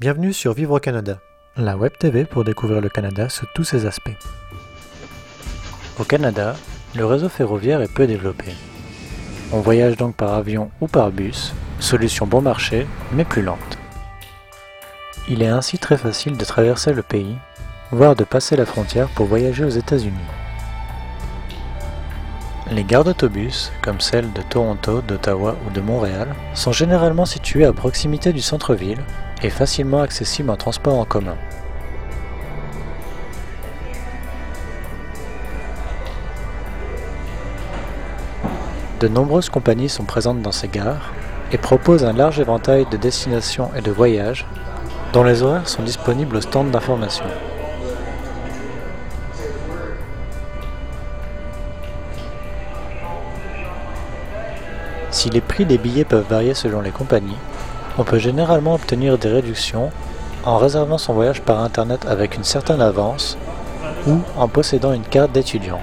Bienvenue sur Vivre au Canada, la web TV pour découvrir le Canada sous tous ses aspects. Au Canada, le réseau ferroviaire est peu développé. On voyage donc par avion ou par bus, solution bon marché, mais plus lente. Il est ainsi très facile de traverser le pays, voire de passer la frontière pour voyager aux États-Unis. Les gares d'autobus, comme celles de Toronto, d'Ottawa ou de Montréal, sont généralement situées à proximité du centre-ville et facilement accessibles en transport en commun. De nombreuses compagnies sont présentes dans ces gares et proposent un large éventail de destinations et de voyages dont les horaires sont disponibles au stand d'information. Si les prix des billets peuvent varier selon les compagnies, on peut généralement obtenir des réductions en réservant son voyage par Internet avec une certaine avance ou en possédant une carte d'étudiant.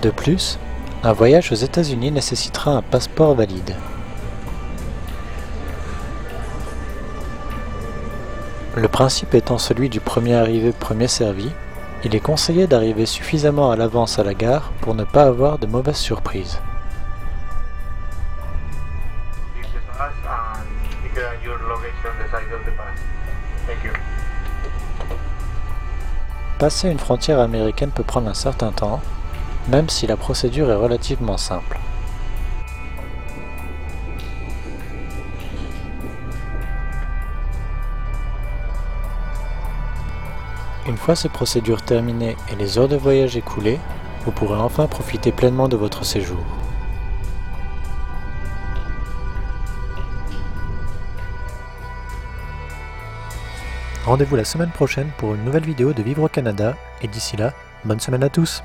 De plus, un voyage aux États-Unis nécessitera un passeport valide. Le principe étant celui du premier arrivé, premier servi, il est conseillé d'arriver suffisamment à l'avance à la gare pour ne pas avoir de mauvaises surprises. Passer une frontière américaine peut prendre un certain temps, même si la procédure est relativement simple. Une fois ces procédures terminées et les heures de voyage écoulées, vous pourrez enfin profiter pleinement de votre séjour. Rendez-vous la semaine prochaine pour une nouvelle vidéo de Vivre au Canada et d'ici là, bonne semaine à tous